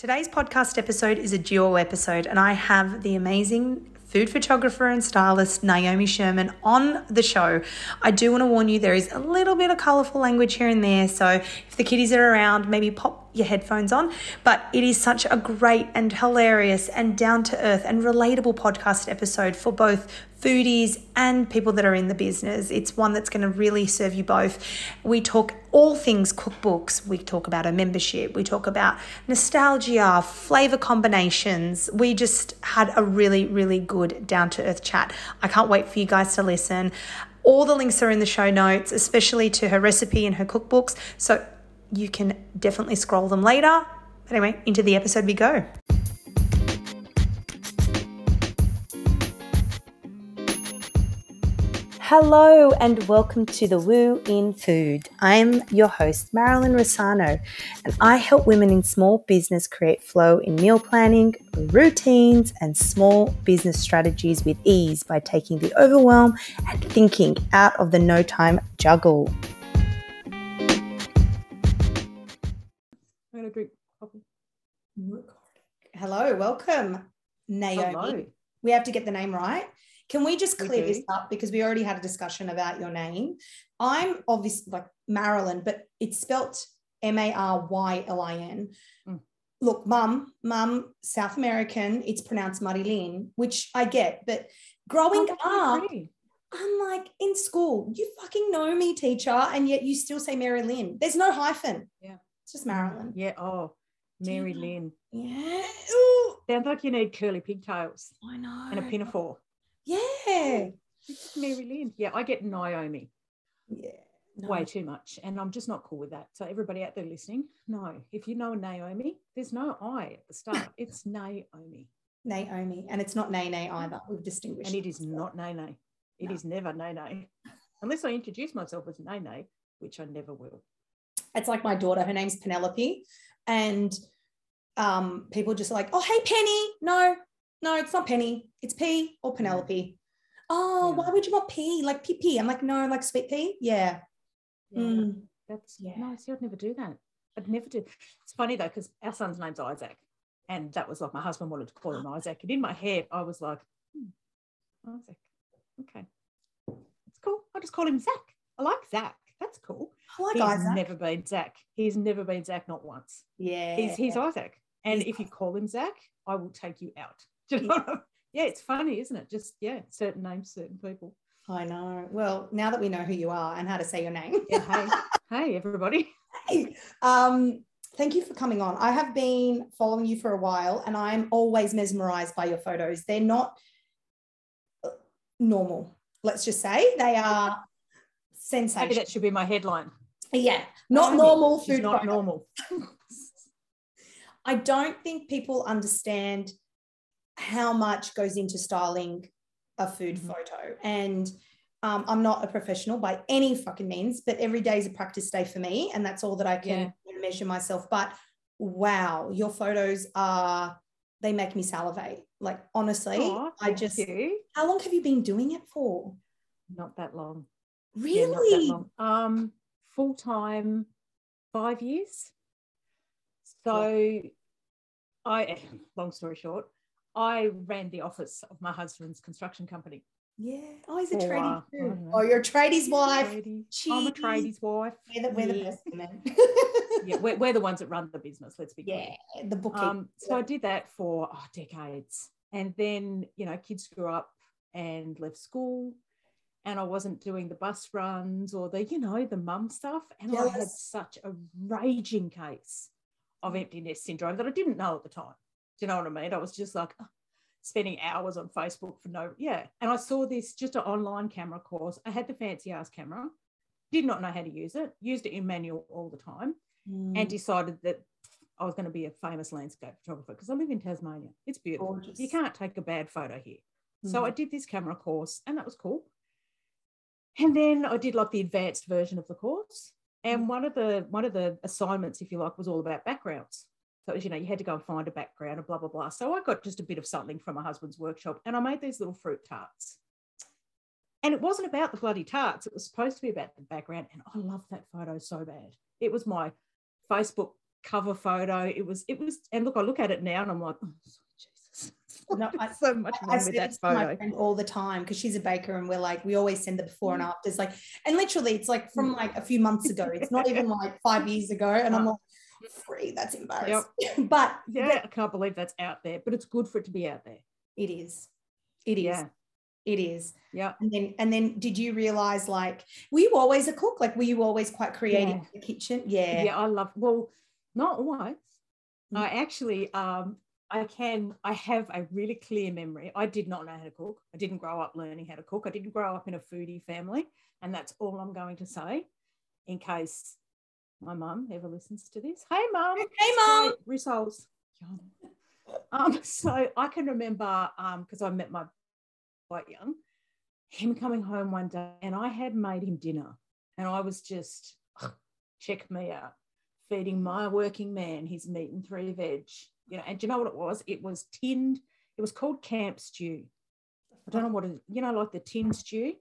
Today's podcast episode is a duo episode, and I have the amazing food photographer and stylist Naomi Sherman on the show. I do want to warn you there is a little bit of colorful language here and there, so if the kiddies are around, maybe pop your headphones on. But it is such a great and hilarious and down to earth and relatable podcast episode for both foodies and people that are in the business. It's one that's going to really serve you both. We talk all things cookbooks. We talk about a membership. We talk about nostalgia, flavor combinations. We just had a really, really good down to earth chat. I can't wait for you guys to listen. All the links are in the show notes, especially to her recipe and her cookbooks. So you can definitely scroll them later. But Anyway, into the episode we go. Hello and welcome to the Woo in Food. I'm your host, Marylin Rossano, and I help women in small business create flow in meal planning, routines, and small business strategies with ease by taking the overwhelm and thinking out of the no time juggle. I'm going to drink coffee. Hello, welcome, Naomi. Hello. We have to get the name right. Can we just clear we this up because we already had a discussion about your name? I'm obviously like Marilyn, but it's spelt M A R Y L I N. Mm. Look, mum, mum, South American, it's pronounced Marilyn, which I get, but growing oh, up, I'm like in school, you fucking know me, teacher, and yet you still say Mary Lynn. There's no hyphen. Yeah. It's just Marilyn. Yeah. Oh, Mary Lynn. Yeah. Ooh. Sounds like you need curly pigtails. I know. And a pinafore. Yeah. Mary Lynn. Yeah, I get Naomi. Yeah. No. Way too much. And I'm just not cool with that. So, everybody out there listening, no, if you know Naomi, there's no I at the start. It's Naomi. Naomi. And it's not Nay Nay either. We've distinguished. And it is not Nay Nay. It no. is never Nay Nay. Unless I introduce myself as Nay Nay, which I never will. It's like my daughter, her name's Penelope. And um, people just like, oh, hey, Penny. No, no, it's not Penny. It's P or Penelope. Oh, yeah. why would you want P? Like PP? I'm like, no, like sweet pea. Yeah. yeah. Mm. That's yeah. No, see, I'd never do that. I'd never do. It's funny though, because our son's name's Isaac. And that was like my husband wanted to call him Isaac. And in my head, I was like, hmm, Isaac. Okay. It's cool. I'll just call him Zach. I like Zach. That's cool. I like he's Isaac. never been Zach. He's never been Zach, not once. Yeah. He's, he's Isaac. And he's if you call him Zach, I will take you out. you know yeah. yeah, it's funny, isn't it? Just yeah, certain names, certain people. I know. Well, now that we know who you are and how to say your name. yeah, hey, hey, everybody. Hey, um, thank you for coming on. I have been following you for a while, and I'm always mesmerized by your photos. They're not uh, normal. Let's just say they are sensational. Maybe that should be my headline. Yeah, not normal food. Not normal. I don't think people understand how much goes into styling a food mm-hmm. photo. And um, I'm not a professional by any fucking means, but every day is a practice day for me. And that's all that I can yeah. measure myself. But wow, your photos are, they make me salivate. Like, honestly, I just, you. how long have you been doing it for? Not that long. Really? Yeah, long. Um, full time, five years. So, yeah. I, long story short, I ran the office of my husband's construction company. Yeah. Oh, he's a tradie too. Oh, you're a tradie's wife. Tradie. I'm a tradie's wife. We're the, we're yeah. the best women. yeah, we're, we're the ones that run the business. Let's be clear. Yeah, the bookkeeping. Um, so I did that for oh, decades. And then, you know, kids grew up and left school and I wasn't doing the bus runs or the, you know, the mum stuff. And yes. I had such a raging case of empty nest syndrome that I didn't know at the time. Do you know what I mean? I was just like spending hours on Facebook for no, yeah. And I saw this just an online camera course. I had the fancy ass camera, did not know how to use it, used it in manual all the time, mm. and decided that I was going to be a famous landscape photographer because I live in Tasmania. It's beautiful. Gorgeous. You can't take a bad photo here. Mm. So I did this camera course and that was cool. And then I did like the advanced version of the course. And mm. one of the one of the assignments, if you like, was all about backgrounds. So it was, you know, you had to go and find a background and blah, blah, blah. So I got just a bit of something from my husband's workshop and I made these little fruit tarts. And it wasn't about the bloody tarts. It was supposed to be about the background. And I love that photo so bad. It was my Facebook cover photo. It was, it was, and look, I look at it now and I'm like, oh, Jesus. No, I- so much I wrong say with that photo. friend all the time because she's a baker and we're like we always send the before and mm. afters like and literally it's like from mm. like a few months ago it's not even like five years ago and I'm like free that's embarrassing but Yeah, I can't believe that's out there, but it's good for it to be out there. it is. It is. Yeah, it is. Yeah. and then and then did you realize like were you always a cook? Like were you always quite creative Yeah. in the kitchen? Yeah. Yeah i love well not always. Mm. i actually um i can i have a really clear memory. I did not know how to cook. I didn't grow up learning how to cook. I didn't grow up in a foodie family and that's all i'm going to say in case my mum ever listens to this. Hey mum. Hey mom results um so i can remember um because i met my quite young him coming home one day and i had made him dinner and i was just check me out. Feeding my working man his meat and three veg you know and do you know what it was? It was tinned it was called camp stew. I don't know what it you know like the tin stew?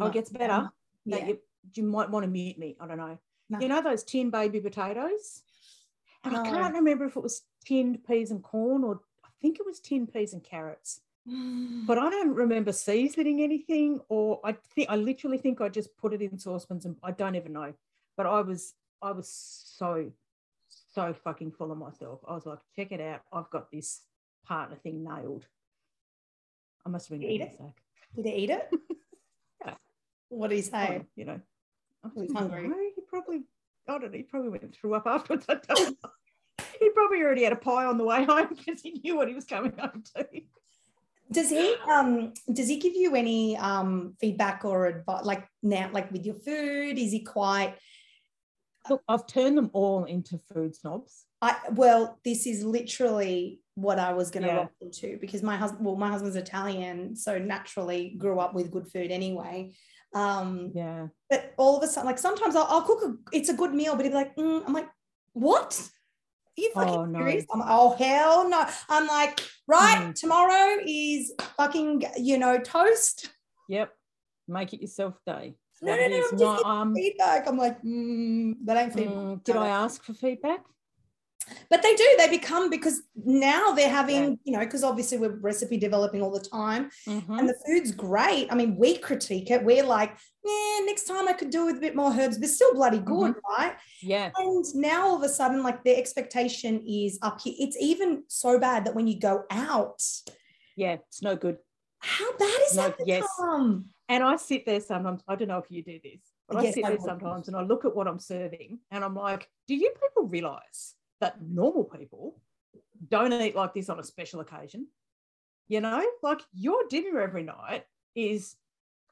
Oh it gets better. Yeah. you, you might want to mute me. I don't know No. you know those tin baby potatoes and i oh. can't remember if it was tinned peas and corn or i think it was tinned peas and carrots mm. but I don't remember seasoning anything, or I think I literally think I just put it in saucepans, and I don't even know. But I was I was so so fucking full of myself. I was like, check it out, I've got this partner thing nailed. I must have been Eat eating it? did he eat it Yeah. what did he say Oh, you know, I was don't hungry. Probably I don't know. He probably went and threw up afterwards. I don't know. He probably already had a pie on the way home because he knew what he was coming home to. Does he um does he give you any um feedback or advice like now like with your food? Is he quite Look, I've turned them all into food snobs. I well, this is literally what I was gonna Yeah. rock into because my husband well, my husband's Italian, so naturally grew up with good food anyway. Um, Yeah. but all of a sudden, like sometimes I'll, I'll cook a it's a good meal, but he'd be like, "Mm," I'm like, what? Are you fucking Oh, no. serious? I'm like, oh hell no. I'm like, right, Mm. tomorrow is fucking, you know, toast. Yep. Make it yourself day. No, no, no, is. I'm No, just um, feedback. I'm like, mm, that ain't feedback. mm, did I ask for feedback? But they do. They become because now they're having, Yeah. you know, because obviously we're recipe developing all the time, Mhm. and the food's great. I mean, we critique it. We're like, yeah, next time I could do with a bit more herbs, but still bloody good, right? Yeah. And now all of a sudden, like the expectation is up here. It's even so bad that when you go out, Yeah. It's no good. how bad is No, that yes. become? And I sit there sometimes. I don't know if you do this, but I sit I there sometimes and I look at what I'm serving and I'm like, do you people realize that normal people don't eat like this on a special occasion? You know, like your dinner every night is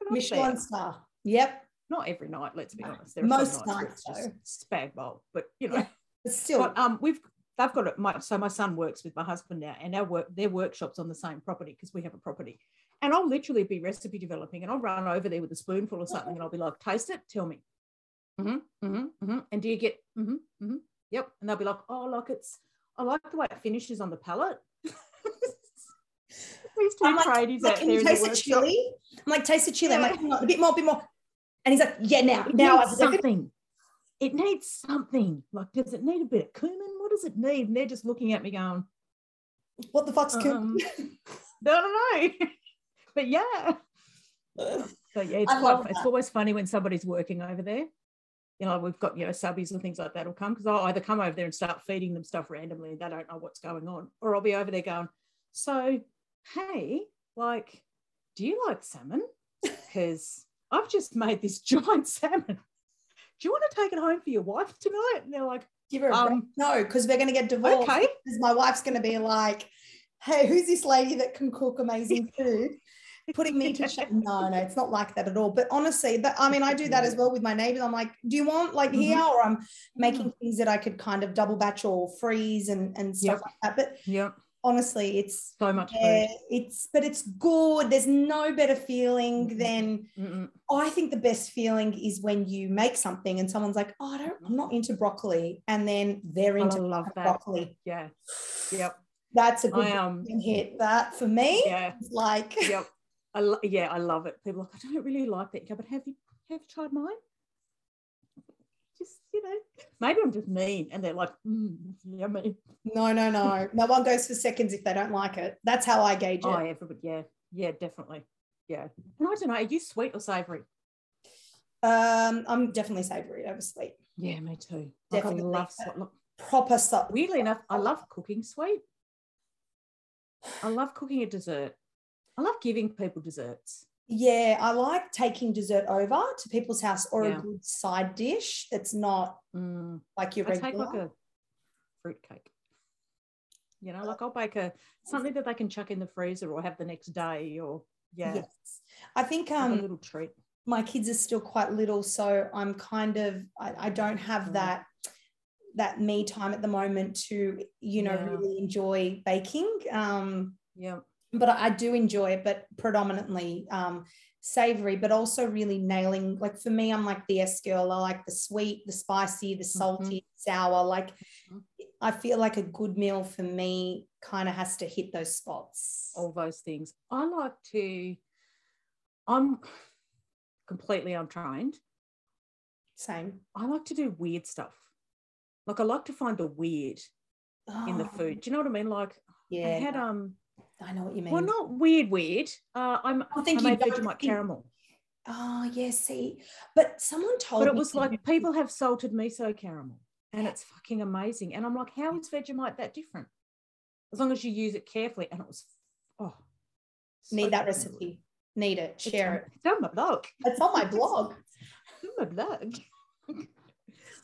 Michelin star. Yep. Not every night, let's be No. honest. There are Most nights nights, just spag bowl, but you know. Yeah. But still, But um, we've they've got it. My, so my son works with my husband now, and our work their workshops on the same property because we have a property. And I'll literally be recipe developing, and I'll run over there with a spoonful of something, and I'll be like, "Taste it, tell me." Mm-hmm, mm-hmm, mm-hmm. And do you get? Mm-hmm, mm-hmm. Yep. And they'll be like, "Oh, like it's. I like the way it finishes on the palate." These two I'm like, tradies like, out can there you in the taste the chili? I'm like, taste the chili. I'm like, "Hang on, a bit more, a bit more. And he's like, yeah, now, It now. needs I said, something. It needs something. Like, does it need a bit of cumin? What does it need? And they're just looking at me going, what the fuck's um, I don't know. but yeah. So yeah, it's quite it's always funny when somebody's working over there. You know, we've got, you know, subbies and things like that will come because I'll either come over there and start feeding them stuff randomly and they don't know what's going on. Or I'll be over there going, So, hey, like, do you like salmon? Because I've just made this giant salmon. Do you want to take it home for your wife tonight? And they're like, Give her a Um. No, because we're going to get divorced. okay. Because my wife's going to be like, hey, who's this lady that can cook amazing food? Putting me to shame. No, no, it's not like that at all. But honestly, that I mean, I do that as well with my neighbors. I'm like, do you want like here? Mhm. Or I'm making things that I could kind of double batch or freeze and, and stuff Yep. like that. But yeah honestly, it's So much yeah, food. it's but it's good. There's no better feeling Mhm. than Mm-mm. I think the best feeling is when you make something and someone's like, "Oh, I don't, I'm not into broccoli," and then they're into love that. broccoli. Yeah. Yep. That's a good I um hit. That for me, yeah. like, yep. I lo- yeah, I love it. People are like, I don't really like that. You go, but have you have you tried mine? just you know, maybe I'm just mean, and they're like, mm, yummy. No, no, no. no one goes for seconds if they don't like it. That's how I gauge it. Oh, everybody, yeah, yeah, definitely, yeah. And I don't know, are you sweet or savory? Um, I'm definitely savory over sweet. Yeah, me too. Like, Definitely. I love sweet. Look, Proper stuff. weirdly enough, I love cooking sweet. I love cooking a dessert. I love giving people desserts. Yeah, I like taking dessert over to people's house or Yeah. a good side dish that's not Mm. like your I take like a fruit cake. You know, like I'll bake a something that they can chuck in the freezer or have the next day, or yeah, Yes. I think like a um little treat. my kids are still quite little, so I'm kind of I, I don't have Mm. that that me time at the moment to you know Yeah. really enjoy baking. Um, Yeah, but I, do enjoy it, but predominantly um, savory, but also really nailing. Like for me, I'm like the S girl. I like the sweet, the spicy, the salty, sour. Like Mhm. I feel like a good meal for me kind of has to hit those spots. all those things. I like to. I'm completely untrained. Same. I like to do weird stuff. Like I like to find the weird in the Oh, food. Do you know what I mean? Like Yeah, I had um, I know what you mean. well, not weird, weird. Uh, I'm I I think you made don't Vegemite caramel. Oh yeah, see, but someone told me. but it was like people have salted miso caramel and it's fucking amazing and i'm like how is vegemite that different as long as you use it carefully and it was oh so need that recipe. Need it. It's Share on- it. it's on my blog It's on my blog. It's on my blog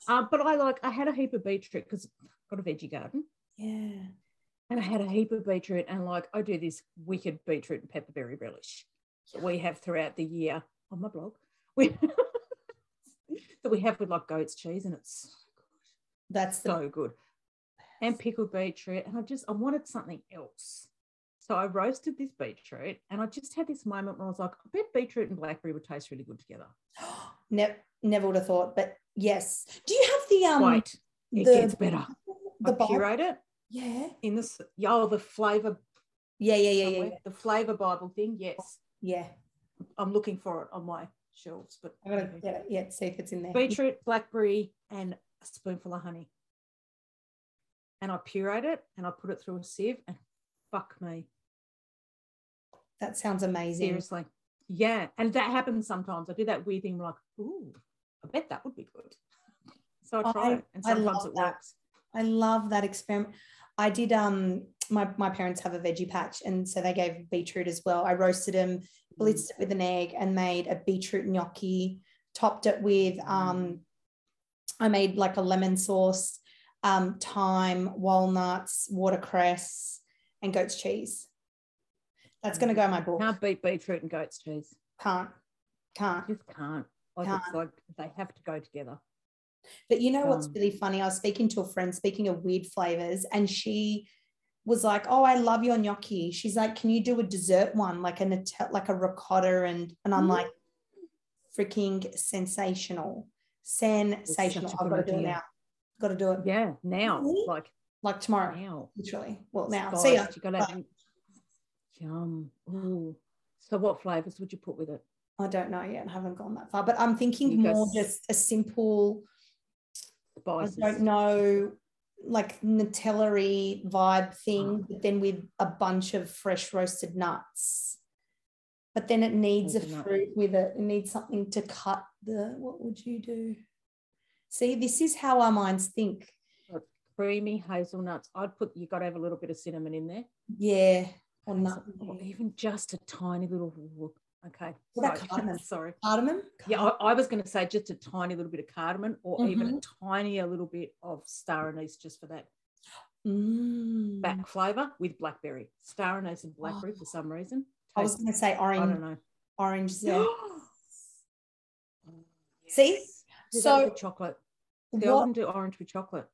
uh, but i like i had a heap of beetroot because i've got a veggie garden Yeah. And i had a heap of beetroot and like i do this wicked beetroot and pepperberry relish that we have throughout the year on my blog we that we have with like goat's cheese and it's That's the so good. And pickled beetroot. And I just I wanted something else. So I roasted this beetroot and I just had this moment where I was like, I bet beetroot and blackberry would taste really good together. never never would have thought, but yes. Do you have the um Wait, it the, gets better. The I pureed it Yeah. in this oh the flavor Yeah, yeah, yeah, yeah, somewhere, yeah. the flavor Bible thing. Yes. Yeah. I'm looking for it on my shelves. But I gotta get it. Yeah, see if it's in there. beetroot, blackberry, and a spoonful of honey. And I pureed it and I put it through a sieve and fuck me. That sounds amazing. Seriously. Yeah. And that happens sometimes. I do that weird thing like, ooh, I bet that would be good. So I try it and sometimes it that. works. I love that experiment. I did um my my parents have a veggie patch and so they gave beetroot as well. I roasted them, blitzed it with an egg and made a beetroot gnocchi, topped it with um I made like a lemon sauce, um thyme, walnuts, watercress and goat's cheese. That's going to go in my book. Can't beat beetroot and goat's cheese. Can't. Can't. Just can't. Like Can't. it's like they have to go together. But you know what's Um, really funny? I was speaking to a friend, speaking of weird flavors, and she was like, "Oh, I love your gnocchi." She's like, "Can you do a dessert one, like a like a ricotta?" And and I'm Mm. like, "Freaking sensational, sensational!" I've got to do it now. Got to do it Yeah. Now. Really? Like like tomorrow, now. literally. Well, now, see ya. You gotta yum. Ooh. So what flavors would you put with it? I don't know yet. I haven't gone that far, but I'm thinking You more just a simple. Spices. I don't know, like Nutella vibe thing, Ah. but then with a bunch of fresh roasted nuts. But then it needs a fruit with it. It needs something to cut the. What would you do? See, this is how our minds think. Creamy hazelnuts. I'd put you gotta have a little bit of cinnamon in there. Yeah, or nut. or even just a tiny little okay. What about sorry. cardamom? Sorry. Cardamom. Yeah, I, I was going to say just a tiny little bit of cardamom or even Mm-hmm. a tiny a little bit of star anise just for that Mm. back flavour with blackberry. Star anise and blackberry for some reason. I was going to say orange. I don't know. Orange zest. Yes. See? Do So with chocolate. They what? wouldn't do orange with chocolate.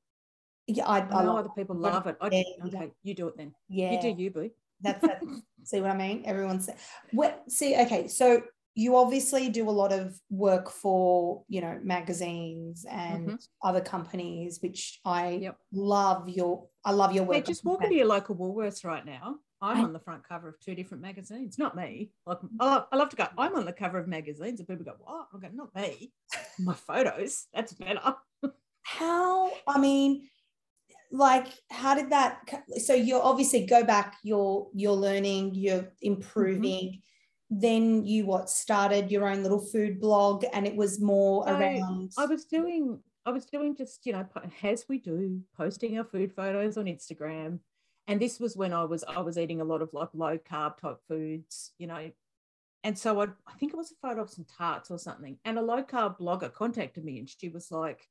Yeah, I, I I know other people love it. I, yeah, okay, you do it then. yeah. You do you, boo. That's that. see what I mean? Everyone's what see, okay, so you obviously do a lot of work for you know magazines and Mhm. other companies, which I Yep. love your I love your work. Yeah, just walk into your local Woolworths right now. I'm I- on the front cover of two different magazines. Not me. Like, oh, I love to go. I'm on the cover of magazines, and people go, "What?" I go, "Not me. My photos. That's better." how i mean like how did that so you obviously go back you're you're learning you're improving. Mm-hmm. then you what started your own little food blog and it was more so around i was doing i was doing just you know as we do posting our food photos on instagram. And this was when i was i was eating a lot of like low carb type foods you know. And so I, I think it was a photo of some tarts or something. And a low carb blogger contacted me and she was like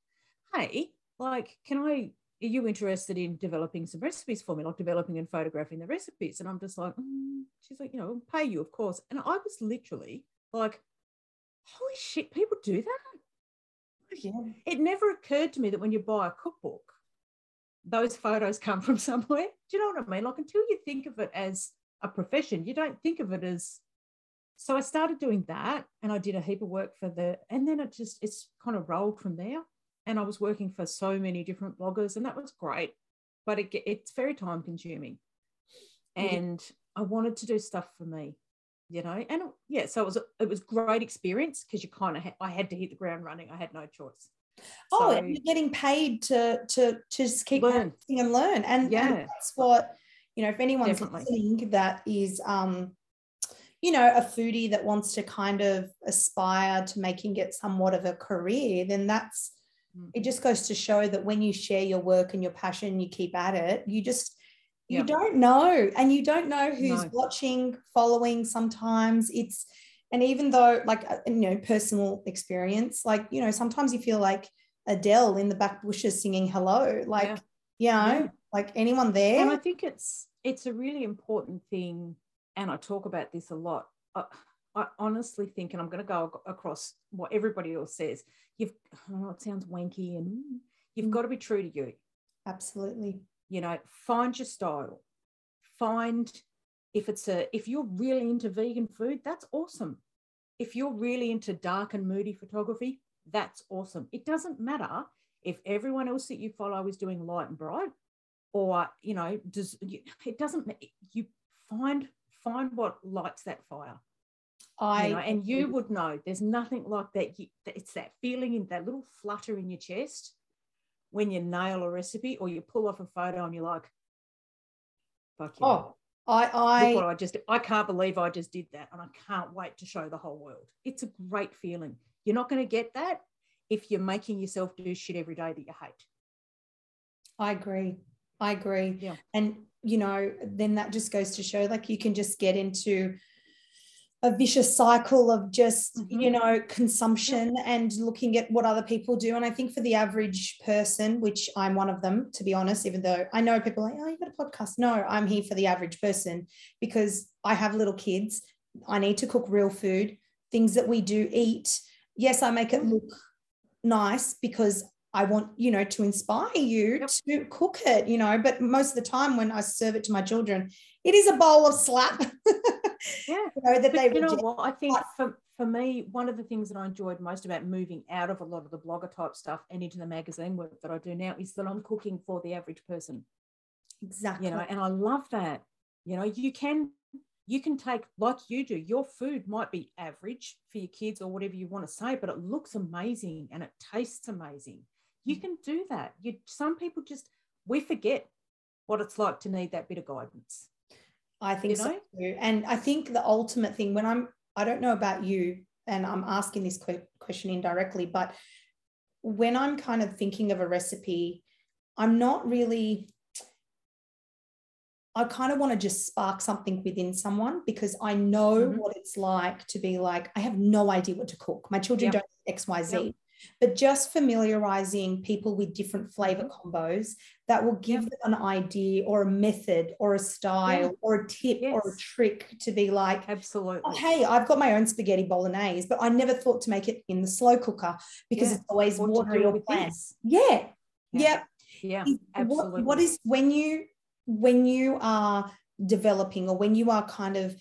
hey like can i are you interested in developing some recipes for me, like developing and photographing the recipes? And I'm just like, mm. she's like, you know, pay you, of course. And I was literally like, holy shit, people do that. Yeah. It never occurred to me that when you buy a cookbook, those photos come from somewhere. Do you know what I mean? Like until you think of it as a profession, you don't think of it as. So I started doing that, and I did a heap of work for the, and then it just it's kind of rolled from there and I was working for so many different bloggers, and that was great. But it, it's very time consuming, and yeah. I wanted to do stuff for me, you know. And yeah, so it was it was great experience because you kind of ha- I had to hit the ground running. I had no choice. Oh, so, and you're getting paid to to to just keep learn. and learn, and yeah, and that's what you know. If anyone's Definitely. listening, that is um you know, a foodie that wants to kind of aspire to making it somewhat of a career, then that's. It just goes to show that when you share your work and your passion you keep at it you just you yeah. don't know and you don't know who's no. watching following sometimes it's and even though like uh, you know personal experience like you know sometimes you feel like adele in the back bushes singing hello like yeah. you know yeah. like anyone there and i think it's it's a really important thing and i talk about this a lot uh, I honestly think, and I'm going to go across what everybody else says, you've, know it sounds wanky and you've mm. got to be true to you. Absolutely. You know, find your style. Find if it's a, if you're really into vegan food, that's awesome. If you're really into dark and moody photography, that's awesome. It doesn't matter if everyone else that you follow is doing light and bright or, you know, does, it doesn't, you find, find what lights that fire I you know, and you would know there's nothing like that. You, it's that feeling in that little flutter in your chest when you nail a recipe or you pull off a photo and you're like, fuck yeah. Oh, I I I just I can't believe I just did that and I can't wait to show the whole world. It's a great feeling. You're not going to get that if you're making yourself do shit every day that you hate. I agree. I agree. Yeah. And you know, then that just goes to show like you can just get into a vicious cycle of just mm-hmm. you know consumption and looking at what other people do and i think for the average person which i'm one of them to be honest even though i know people like oh you've got a podcast no i'm here for the average person because i have little kids i need to cook real food things that we do eat yes i make it look nice because I want, you know, to inspire you yep. to cook it, you know, but most of the time when I serve it to my children, it is a bowl of slap. yeah. you know, that but they you know what? I think for, for me, one of the things that I enjoyed most about moving out of a lot of the blogger type stuff and into the magazine work that I do now is that I'm cooking for the average person. Exactly. You know, and I love that. You know, you can you can take like you do your food might be average for your kids or whatever you want to say but it looks amazing and it tastes amazing you mm. can do that. You some people just we forget what it's like to need that bit of guidance. I think you know? so too. And I think the ultimate thing when I'm I don't know about you and I'm asking this question indirectly, but when I'm kind of thinking of a recipe, I'm not really I kind of want to just spark something within someone because I know mm-hmm. what it's like to be like, I have no idea what to cook. My children yep. don't XYZ. Yep but just familiarizing people with different flavor mm-hmm. combos that will give them an idea or a method or a style yeah. or a tip yes. or a trick to be like absolutely oh, hey i've got my own spaghetti bolognese but i never thought to make it in the slow cooker because yeah. it's always watery or bland yeah yeah yeah, yeah. absolutely what, what is when you when you are developing or when you are kind of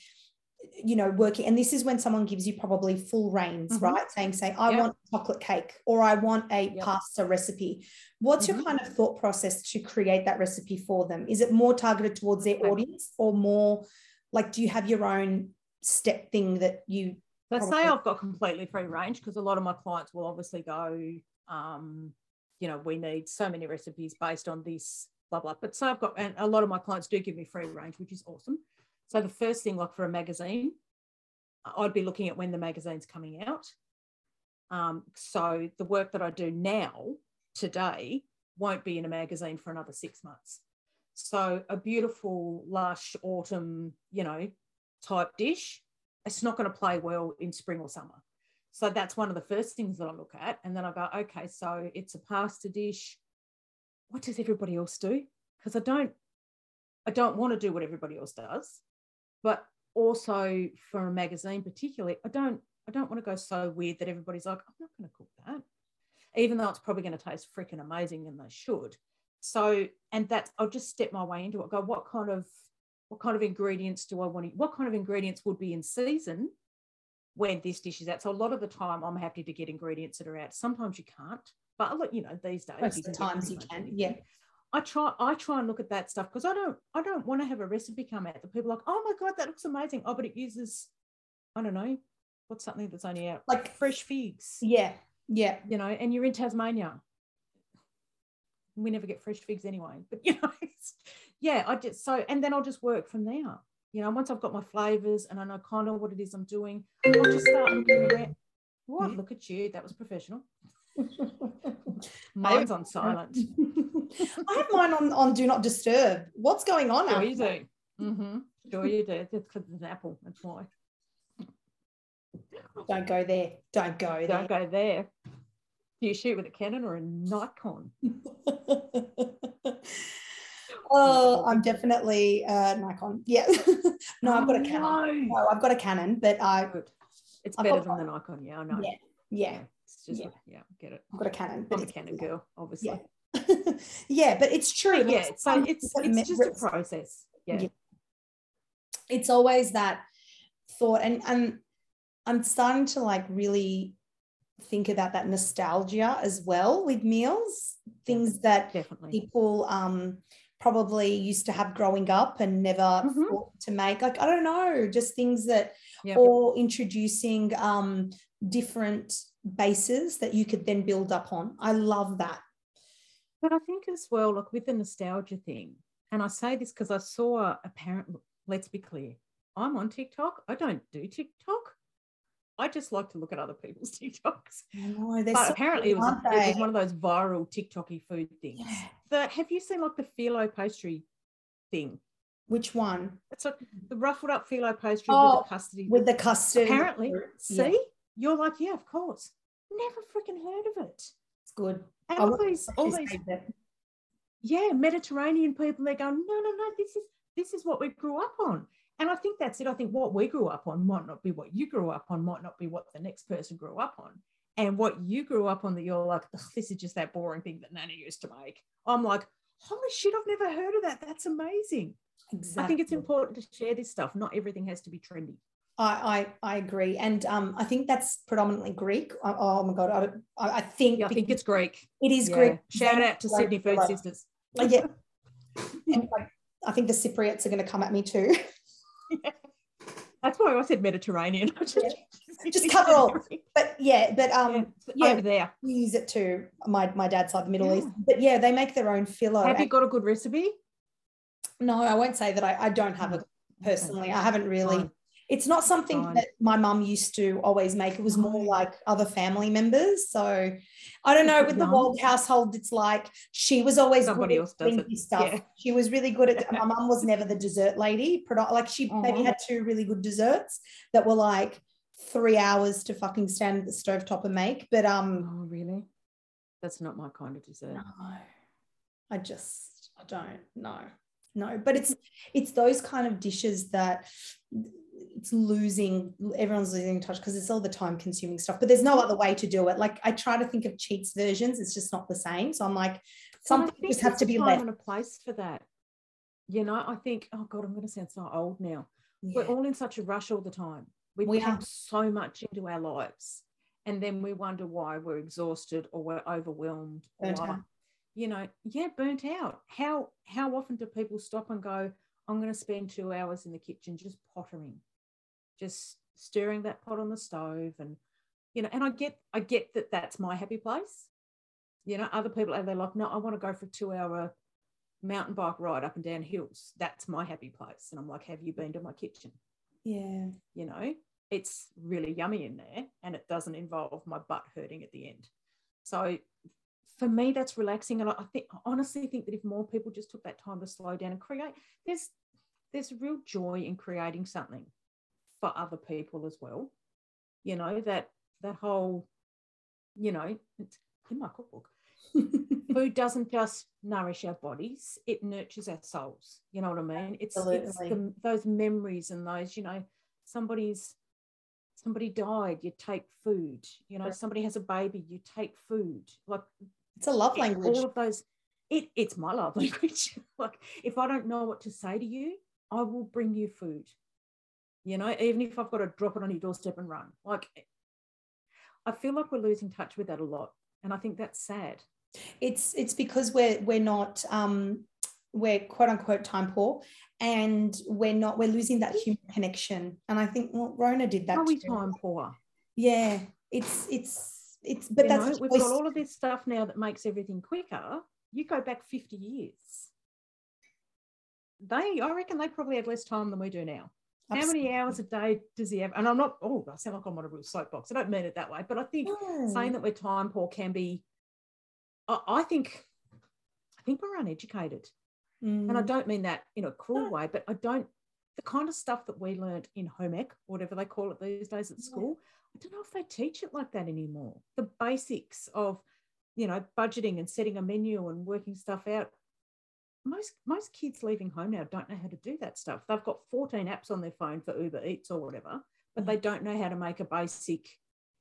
you know working and this is when someone gives you probably full reins mm-hmm. right saying say i yep. want chocolate cake or i want a yep. pasta recipe what's mm-hmm. your kind of thought process to create that recipe for them is it more targeted towards their audience or more like do you have your own step thing that you let's probably- say i've got completely free range because a lot of my clients will obviously go um you know, we need so many recipes based on this, blah, blah. But so I've got, and a lot of my clients do give me free range, which is awesome. So the first thing, like for a magazine, I'd be looking at when the magazine's coming out. Um, so the work that I do now, today, won't be in a magazine for another six months. So a beautiful, lush autumn, you know, type dish, it's not going to play well in spring or summer. So that's one of the first things that I look at. And then I go, okay, so it's a pasta dish. What does everybody else do? Because I don't, I don't want to do what everybody else does. But also for a magazine particularly, I don't, I don't want to go so weird that everybody's like, I'm not going to cook that. Even though it's probably going to taste freaking amazing and they should. So, and that's I'll just step my way into it. Go, what kind of what kind of ingredients do I want to, what kind of ingredients would be in season when this dish is out? So a lot of the time I'm happy to get ingredients that are out. Sometimes you can't, but you know, these days most the times you can. Yeah. I try I try and look at that stuff because I don't I don't want to have a recipe come out that people are like, oh my God, that looks amazing. Oh, but it uses, I don't know, what's something that's only out? Like fresh figs. Yeah. Yeah. You know, and you're in Tasmania. We never get fresh figs anyway. But you know, yeah, I just so and then I'll just work from there. You know, once I've got my flavors and I know kind of what it is I'm doing, I'll just start looking around. What? Mm-hmm. Look at you. That was professional. Mine's on silent. I have mine on, on do not disturb. What's going on? Sure you do. Mm-hmm. Sure you do. That's because it's an apple. That's why. Don't go there. Don't go there. Don't go there. Do you shoot with a Canon or a Nikon? oh, I'm definitely uh, Nikon. Yeah. no, I've got a Canon. No. no. I've got a Canon, but I. It's I've better than the Nikon. Yeah, I know. Yeah. Yeah. It's just, yeah, yeah get it. I've got a Canon. I'm a Canon girl, obviously. Yeah. yeah, but it's true. yeah, so it's, it's just a process. Yeah. yeah. It's always that thought, and and I'm starting to like really think about that nostalgia as well with meals, things that Definitely. people um, probably used to have growing up and never mm-hmm. thought to make. Like, I don't know, just things that, yep. or introducing um, different bases that you could then build up on. I love that. But I think as well, look, with the nostalgia thing, and I say this because I saw a parent, let's be clear, I'm on TikTok. I don't do TikTok. I just like to look at other people's TikToks. Know, but so apparently it was, it was one of those viral TikToky food things. Yeah. The, have you seen like the phyllo pastry thing? Which one? It's like the ruffled up phyllo pastry oh, with the custard. With the custard. Apparently, see, yeah. You're like, yeah, of course. Never freaking heard of it. It's good. And all these, all these, yeah, Mediterranean people, they're going, no, no, no, this is this is what we grew up on. And I think that's it. I think what we grew up on might not be what you grew up on, might not be what the next person grew up on. And what you grew up on that you're like, this is just that boring thing that Nana used to make. I'm like, holy shit, I've never heard of that. That's amazing. Exactly. I think it's important to share this stuff. Not everything has to be trendy. I, I, I agree, and um, I think that's predominantly Greek. Oh, oh my god, I, I think yeah, I think it's Greek. It is yeah. Greek. Shout out to Sydney Food Sisters. yeah, and like, I think the Cypriots are going to come at me too. That's why I said Mediterranean. just, yeah. just cover all. But yeah, but um, yeah, over there. We use it to my my dad's side, of the Middle yeah. East. But yeah, they make their own phyllo. Have you got a good recipe? No, I won't say that. I, I don't have it personally. I haven't really. It's not something Fine. that my mum used to always make. It was more like other family members. So I don't know. With the Wald household, it's like she was always somebody else does it. Stuff. Yeah. She was really good at. my mum was never the dessert lady. Like she uh-huh. maybe had two really good desserts that were like three hours to fucking stand at the stove top and make. But um, oh really? That's not my kind of dessert. No, I just I don't know no but it's it's those kind of dishes that it's losing everyone's losing touch because it's all the time consuming stuff but there's no other way to do it. Like i try to think of cheats versions it's just not the same. So i'm like something just has to be left on a place for that. You know i think oh god i'm going to sound so old now. Yeah. we're all in such a rush all the time. We, we so much into our lives and then we wonder why we're exhausted or we're overwhelmed burnt or, out. you know yeah burnt out. How how often do people stop and go i'm going to spend two hours in the kitchen just pottering just stirring that pot on the stove and you know and i get i get that that's my happy place You know, other people they're like, no, I want to go for a two-hour mountain bike ride up and down hills. That's my happy place. And I'm like, have you been to my kitchen? Yeah. You know, it's really yummy in there and it doesn't involve my butt hurting at the end. So for me, that's relaxing. And I think I honestly think that if more people just took that time to slow down and create, there's there's real joy in creating something for other people as well. You know, that that whole, you know, it's in my cookbook. Food doesn't just nourish our bodies, it nurtures our souls. You know what I mean? It's, it's the, those memories and those, you know, somebody's somebody died, you take food. You know, somebody has a baby, you take food. Like it's a love language. All of those, it, it's my love language. like if I don't know what to say to you, I will bring you food. You know, even if I've got to drop it on your doorstep and run. Like I feel like we're losing touch with that a lot. And I think that's sad. It's it's because we're we're not um we're quote unquote time poor and we're not we're losing that human connection and i think well rona did that are we time poor yeah it's it's it's but you that's know, we've got all of this stuff now that makes everything quicker you go back 50 years they i reckon they probably had less time than we do now. How many hours a day does he have and i'm not oh i sound like i'm on a real soapbox i don't mean it that way but i think no. saying that we're time poor can be I, I think i think we're uneducated Mm. And I mm. don't mean that in a cruel way, but I don't, the kind of stuff that we learned in home ec, whatever they call it these days at school, I don't know if they teach it like that anymore. The basics of, you know, budgeting and setting a menu and working stuff out. Most most kids leaving home now don't know how to do that stuff. They've got 14 apps on their phone for Uber Eats or whatever, but they mm. don't know how to make a basic,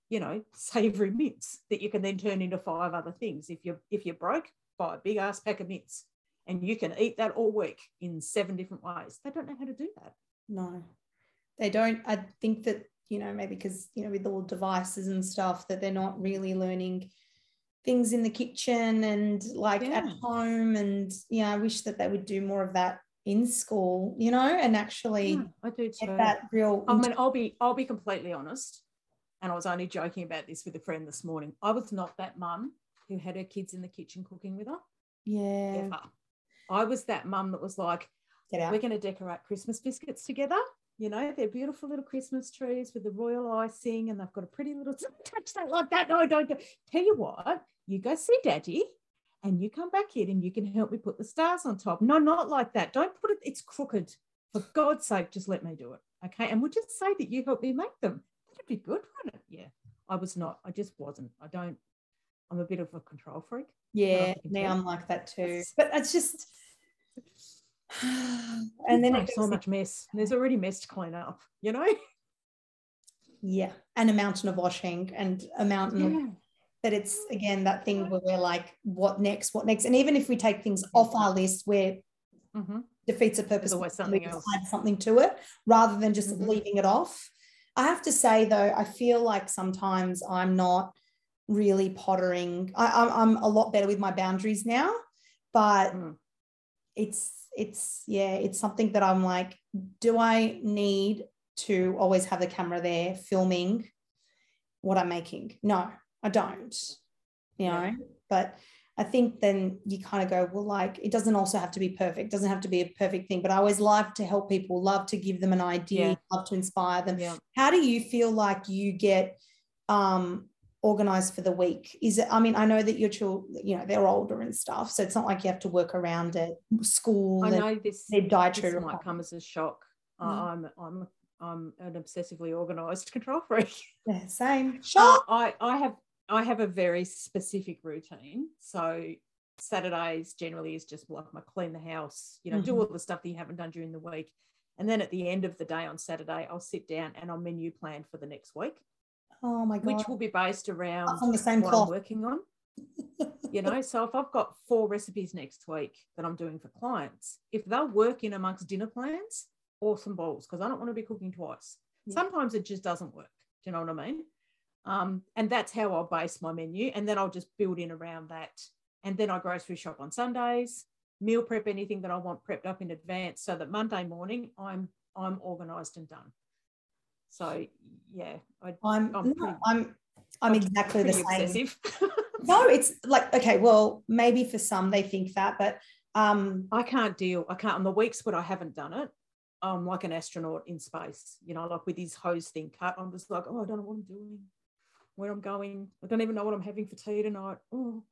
you know, savory mince that you can then turn into five other things. If you're if you're broke, buy a big ass pack of mince and you can eat that all week in seven different ways. They don't know how to do that. No, they don't. I think that, you know, maybe because, you know, with all devices and stuff, that they're not really learning things in the kitchen and like yeah. at home. And, yeah, I wish that they would do more of that in school, you know, and actually yeah, I do too. get that real. I mean, I'll be, I'll be completely honest. And I was only joking about this with a friend this morning. I was not that mum who had her kids in the kitchen cooking with her. Yeah. Ever. I was that mum that was like, we're going to decorate Christmas biscuits together. You know, they're beautiful little Christmas trees with the royal icing, and they've got a pretty little touch that like that. No, don't go. Tell you what, you go see daddy and you come back in and you can help me put the stars on top. No, not like that. Don't put it, it's crooked. For God's sake, just let me do it. Okay. And we'll just say that you helped me make them. That'd be good, wouldn't it? Yeah. I was not. I just wasn't. I don't, I'm a bit of a control freak. Yeah. Now I'm like that too. But it's just, and then it's so much mess. There's already mess to clean up, you know? Yeah. And a mountain of washing and a mountain yeah. that it's again that thing where we're like, what next? What next? And even if we take things off our list, where mm-hmm. defeats the purpose. always something else. Add something to it rather than just mm-hmm. leaving it off. I have to say though, I feel like sometimes I'm not really pottering. I, am a lot better with my boundaries now, but mm. it's it's yeah, it's something that I'm like, do I need to always have the camera there filming what I'm making? No, I don't. You know, yeah. but I think then you kind of go, well, like it doesn't also have to be perfect, it doesn't have to be a perfect thing, but I always love to help people, love to give them an idea, yeah. love to inspire them. Yeah. How do you feel like you get um organized for the week? Is it i mean i know that your children you know they're older and stuff so it's not like you have to work around it school i know this their dietary this might come as a shock. Mm. i'm i'm i'm an obsessively organized control freak. Yeah same. Shock. Uh, i i have i have a very specific routine. So saturdays generally is just like my clean the house you know mm-hmm. do all the stuff that you haven't done during the week. And then at the end of the day on saturday i'll sit down and i'll menu plan for the next week Oh my god! Which will be based around on the same what cloth. I'm working on. you know, so if I've got four recipes next week that I'm doing for clients, if they'll work in amongst dinner plans, awesome balls, because I don't want to be cooking twice. Yeah. Sometimes it just doesn't work. Do you know what I mean? Um, and that's how I'll base my menu, and then I'll just build in around that. And then I grocery shop on Sundays, meal prep anything that I want prepped up in advance, so that Monday morning I'm I'm organised and done. So yeah, I, I'm I'm, pretty... I'm I'm exactly the same. No, it's like okay, well, maybe for some they think that, but um I can't deal. I can't. On the weeks when I haven't done it, I'm like an astronaut in space. You know, like with his hose thing cut. I'm just like, oh, I don't know what I'm doing, where I'm going. I don't even know what I'm having for tea tonight. Oh,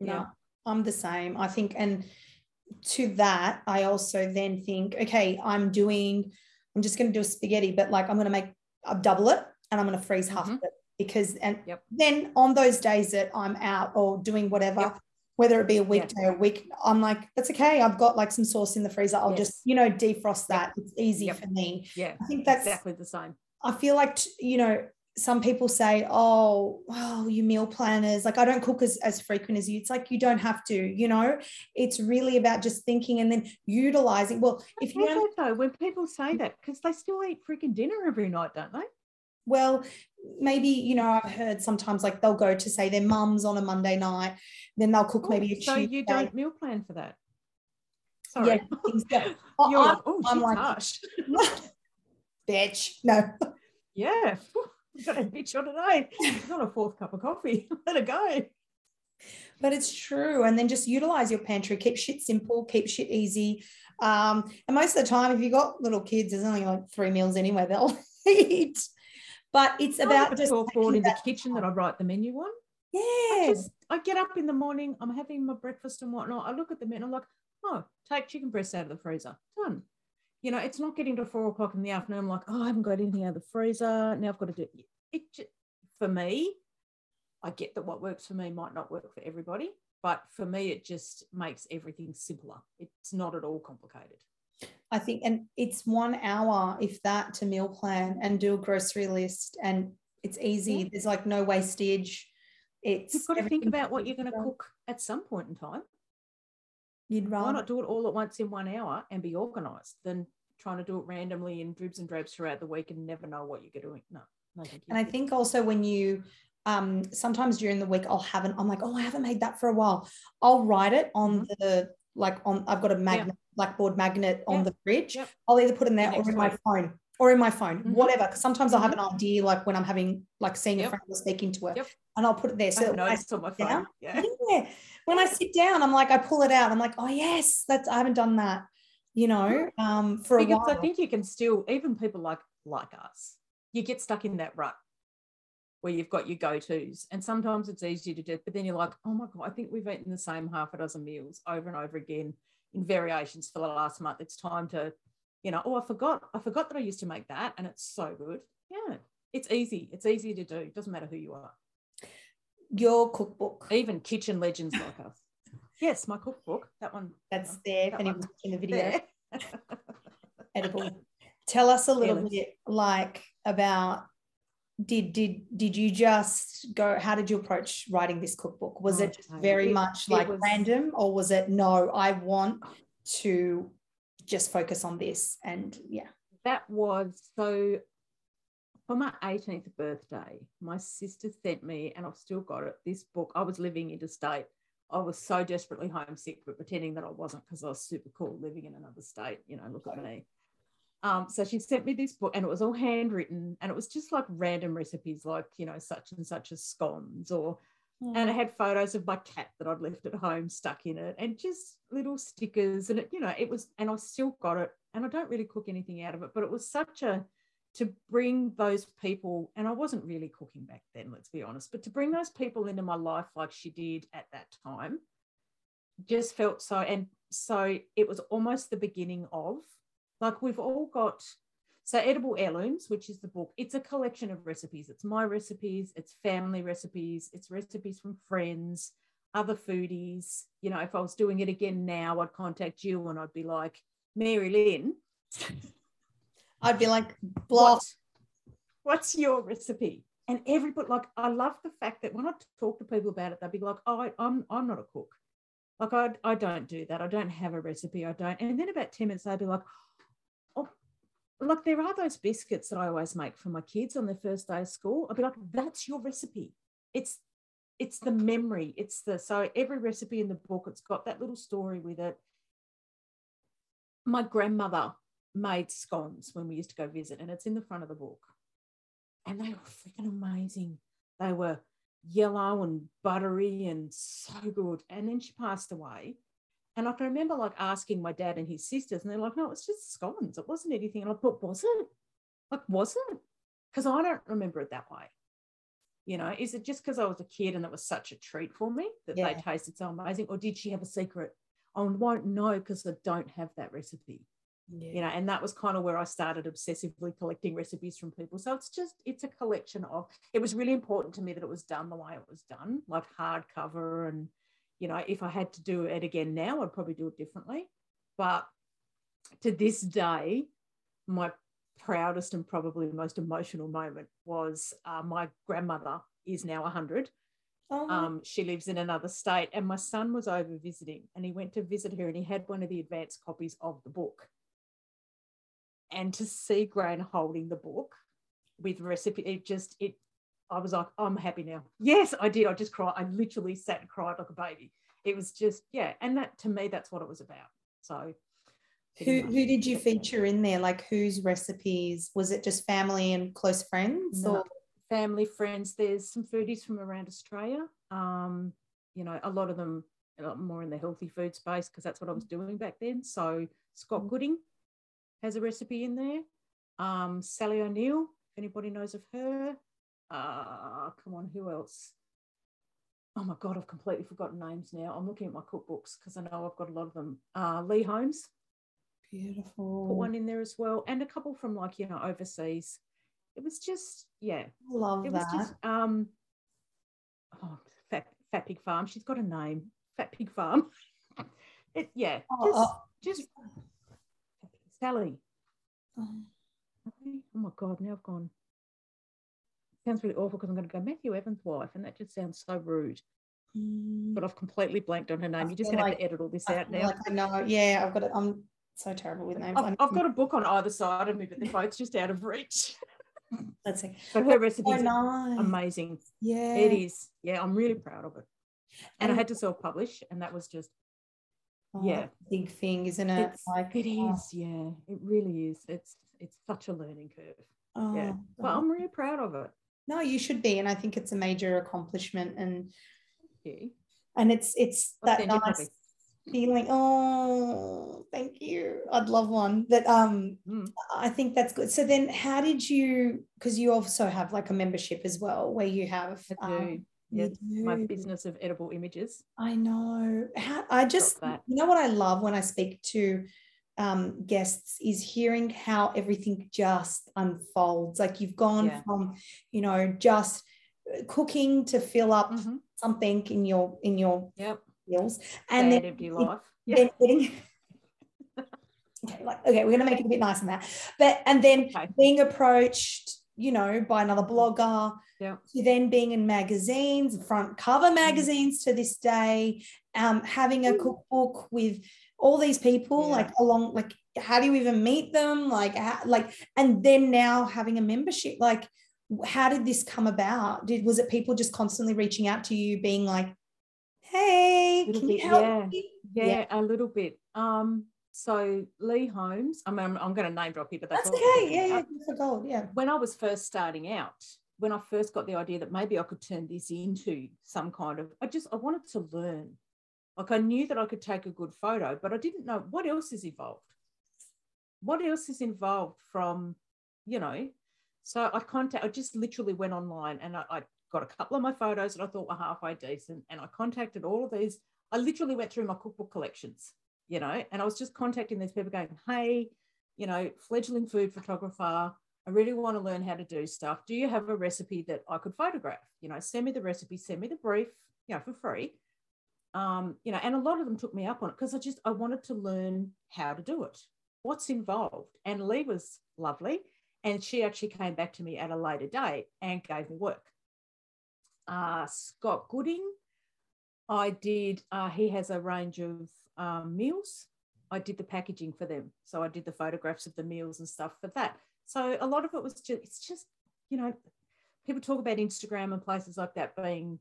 no, Yeah. I'm the same. I think, and to that, I also then think, okay, I'm doing, I'm just going to do a spaghetti, but like I'm going to make, I'll double it and I'm going to freeze half Mhm. of it because, and Yep. then on those days that I'm out or doing whatever, Yep. whether it be a weekday or week, I'm like, that's okay. I've got like some sauce in the freezer. I'll just, you know, defrost that. It's easy Yep. for me. yeah, I think that's exactly the same. I feel like you know some people say, "Oh, well, you meal planners." Like I don't cook as as frequent as you. It's like you don't have to. You know, it's really about just thinking and then utilizing. Well, if If you you though, when people say that, because they still eat freaking dinner every night, don't they? well, maybe you know I've heard sometimes like they'll go to say their mums on a Monday night, then they'll cook oh, maybe a Oh, so Tuesday. you don't meal plan for that. Sorry. Yeah, Oh, You're I'm- like, oh, I'm she's like- bitch. No, Yeah. We've got a bitch on today. She's on a fourth cup of coffee. Let it go. but it's true and then just utilize your pantry keep shit simple keep shit easy um, and most of the time if you've got little kids there's only like three meals anyway they'll eat but it's I about just chalkboard in the kitchen that I write the menu on. yeah I just I get up in the morning, I'm having my breakfast and whatnot. I look at the menu, I'm like, oh, take chicken breasts out of the freezer. Done. You know, it's not getting to four o'clock in the afternoon. I'm like, oh, I haven't got anything out of the freezer. Now I've got to do it. it ju- for me, I get that what works for me might not work for everybody, but for me, it just makes everything simpler. It's not at all complicated. i think and it's one hour if that to meal plan and do a grocery list and it's easy Yeah. there's like no wastage it's You've got to think about what you're going to cook at some point in time. you'd rather. why not do it all at once in one hour and be organized than trying to do it randomly in dribs and drabs throughout the week and never know what you're doing. No, no, thank you. And I think also when you um sometimes during the week I'll have an I'm like, oh, I haven't made that for a while. I'll write it on Mm-hmm. the like on I've got a magnet, blackboard magnet on Yeah. the fridge. Yep. I'll either put it in there or in my phone. Or in my phone, Mhm. whatever. Because sometimes I'll have an idea like when I'm having like seeing a Yep. friend or speaking to her. Yep. And I'll put it there. So when I on sit down- phone. Yeah. yeah. When I sit down, I'm like, I pull it out. I'm like, oh yes, that's I haven't done that, you know, um, for a Because while. I think you can still, even people like like us, you get stuck in that rut where you've got your go-tos. And sometimes it's easy to do, but then you're like, oh my God, I think we've eaten the same half a dozen meals over and over again in variations for the last month. It's time to, you know, oh, I forgot, I forgot that I used to make that and it's so good. Yeah. It's easy. It's easy to do. It doesn't matter who you are. Your cookbook. Even kitchen legends like us. Yes, my cookbook. That one. That's there if anyone's watching the video. Edible. Tell us a little Fearless. bit like about did did did you just go how did you approach writing this cookbook? Was Oh, it just very It- much like was- random or was it no, I want to just focus on this and yeah. that was so for my 18th birthday, my sister sent me, and I've still got it, this book. I was living interstate. I was so desperately homesick, but pretending that I wasn't because I was super cool living in another state. You know, look at me. Um, so she sent me this book, and it was all handwritten, and it was just like random recipes, like you know, such and such as scones, or and it had photos of my cat that I'd left at home stuck in it, and just little stickers, and it, you know, it was, and I've still got it, and I don't really cook anything out of it, but it was such a to bring those people, and I wasn't really cooking back then, let's be honest, but to bring those people into my life like she did at that time, just felt so, and so it was almost the beginning of, like we've all got so edible heirlooms, which is the book, it's a collection of recipes. It's my recipes, it's family recipes, it's recipes from friends, other foodies. You know, if I was doing it again now, I'd contact you and I'd be like, Marylin, I'd be like blah. what, what's your recipe? And everybody, like, I love the fact that when I talk to people about it, they'll be like, oh, I, I'm, I'm not a cook. Like, I, I don't do that. I don't have a recipe. I don't. And then about 10 minutes, they'll be like, oh, look, there are those biscuits that I always make for my kids on their first day of school. I'll be like, that's your recipe. It's, it's the memory. It's the, so every recipe in the book, it's got that little story with it. My grandmother made scones when we used to go visit, and it's in the front of the book. And they were freaking amazing. They were yellow and buttery and so good. And then she passed away. And I can remember like asking my dad and his sisters, and they're like, no, it's just scones. It wasn't anything. And I thought, was it? Like, was it? Because I don't remember it that way. You know, is it just because I was a kid and it was such a treat for me that yeah. they tasted so amazing? Or did she have a secret? I won't know because I don't have that recipe. Yeah. You know, and that was kind of where I started obsessively collecting recipes from people. So it's just, it's a collection of, it was really important to me that it was done the way it was done, like hardcover. And, you know, if I had to do it again now, I'd probably do it differently. But to this day, my proudest and probably most emotional moment was uh, my grandmother is now 100. Oh. Um, she lives in another state, and my son was over visiting, and he went to visit her, and he had one of the advanced copies of the book. And to see Gran holding the book with recipe, it just it. I was like, I'm happy now. Yes, I did. I just cried. I literally sat and cried like a baby. It was just yeah, and that to me, that's what it was about. So who, who did you feature in there? Like whose recipes? Was it just family and close friends? No, or? Family, friends. There's some foodies from around Australia. Um, you know, a lot of them a lot more in the healthy food space because that's what I was doing back then. So Scott mm. Gooding has a recipe in there. Um, Sally O'Neill, if anybody knows of her. Uh, come on, who else? Oh my God, I've completely forgotten names now. I'm looking at my cookbooks because I know I've got a lot of them. Uh, Lee Holmes Beautiful. Put one in there as well, and a couple from like you know overseas. It was just yeah, love it that. was just um, oh, Fat Fat Pig Farm. She's got a name, Fat Pig Farm. it yeah, oh, just oh. just Sally. Oh. oh my god, now I've gone. Sounds really awful because I'm going to go Matthew Evans' wife, and that just sounds so rude. Mm. But I've completely blanked on her name. You're just going to have to edit all this I out now. Like I know, yeah, I've got it. I'm so terrible with names. I've, I've, got a book on either side of me, but they're both just out of reach. Let's see. But her recipe is nice. amazing. Yeah. It is. Yeah, I'm really proud of it. And, and I had to self publish, and that was just, oh, yeah. Big thing, isn't it? It's, like, it oh. is. Yeah, it really is. It's it's such a learning curve. Oh, yeah. But I'm really proud of it. No, you should be. And I think it's a major accomplishment. And, and it's, it's that nice feeling oh thank you i'd love one but um mm. i think that's good so then how did you because you also have like a membership as well where you have. Um, yeah, my business of edible images i know how, i just you know what i love when i speak to um, guests is hearing how everything just unfolds like you've gone yeah. from you know just cooking to fill up mm-hmm. something in your in your yep meals and then empty life. Then getting, okay, like okay, we're gonna make it a bit nice on that. But and then okay. being approached, you know, by another blogger, yeah. to then being in magazines, front cover mm. magazines to this day, um, having a cookbook with all these people, yeah. like along, like how do you even meet them? Like, how, like, and then now having a membership, like how did this come about? Did was it people just constantly reaching out to you, being like, hey, can bit, you help yeah, me? Yeah, yeah, a little bit. Um, so Lee Holmes, I mean, I'm, I'm going to name drop here, but that's, that's okay. Yeah, yeah, for gold. Yeah. When I was first starting out, when I first got the idea that maybe I could turn this into some kind of, I just I wanted to learn. Like I knew that I could take a good photo, but I didn't know what else is involved. What else is involved from, you know, so I contact. I just literally went online and I, I got a couple of my photos that I thought were halfway decent, and I contacted all of these. I literally went through my cookbook collections, you know, and I was just contacting these people going, hey, you know, fledgling food photographer. I really want to learn how to do stuff. Do you have a recipe that I could photograph? You know, send me the recipe, send me the brief, you know, for free. Um, you know, and a lot of them took me up on it because I just I wanted to learn how to do it. What's involved? And Lee was lovely. And she actually came back to me at a later date and gave me work uh, Scott Gooding. I did, uh, he has a range of um, meals. I did the packaging for them. So I did the photographs of the meals and stuff for that. So a lot of it was just, it's just, you know, people talk about Instagram and places like that being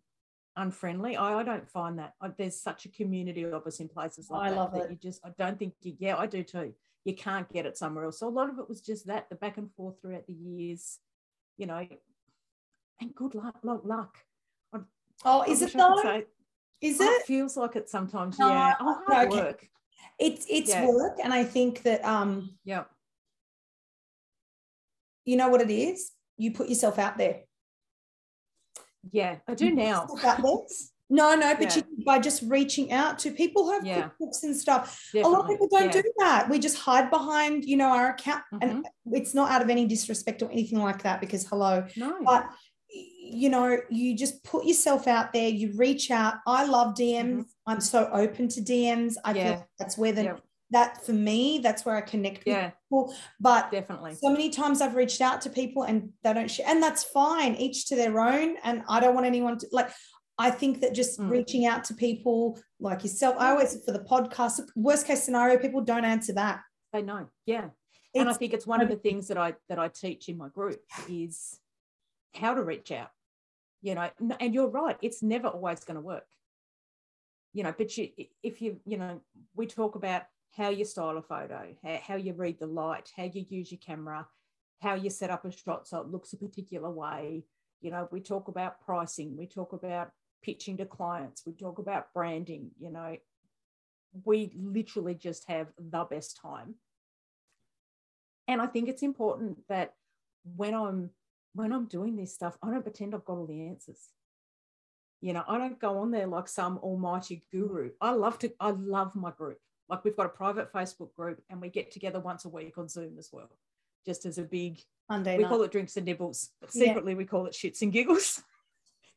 unfriendly. I, I don't find that. I, there's such a community of us in places like I that. love that it. You just, I don't think, you, yeah, I do too. You can't get it somewhere else. So a lot of it was just that, the back and forth throughout the years, you know, and good luck, luck, luck. Oh, is it though? say- Is Oh, it? it feels like it sometimes. No, yeah. Oh, hard okay. work. It's it's Yeah. work, and I think that um, Yeah. You know what it is. You put yourself out there. Yeah. I do now. yourself out there. No, no, but Yeah. you, by just reaching out to people who have Yeah. cookbooks and stuff. A lot of people don't yeah. do that. We just hide behind, you know, our account, Mhm. and it's not out of any disrespect or anything like that. Because hello, No. but you know you just put yourself out there you reach out i love dms i'm so open to dms i feel Mm-hmm. Yeah. like that's where the. That for me that's where i connect with yeah. people but Definitely. so many times i've reached out to people and they don't share and that's fine each to their own and i don't want anyone to like i think that just Mm. reaching out to people like yourself i always for the podcast worst case scenario people don't answer that. They know. Yeah. and I think it's one of the things that I that I teach in my group is how to reach out. You know, and you're right, it's never always going to work. You know, but you if you, you know, we talk about how you style a photo, how, you read the light, how you use your camera, how you set up a shot so it looks a particular way. You know, we talk about pricing, we talk about pitching to clients, we talk about branding, you know. We literally just have the best time and i think it's important that when i'm when i'm doing this stuff i don't pretend i've got all the answers you know i don't go on there like some almighty guru i love to i love my group like we've got a private facebook group and we get together once a week on zoom as well just as a big Monday we night. call it drinks and nibbles but Yeah. secretly we call it shits and giggles.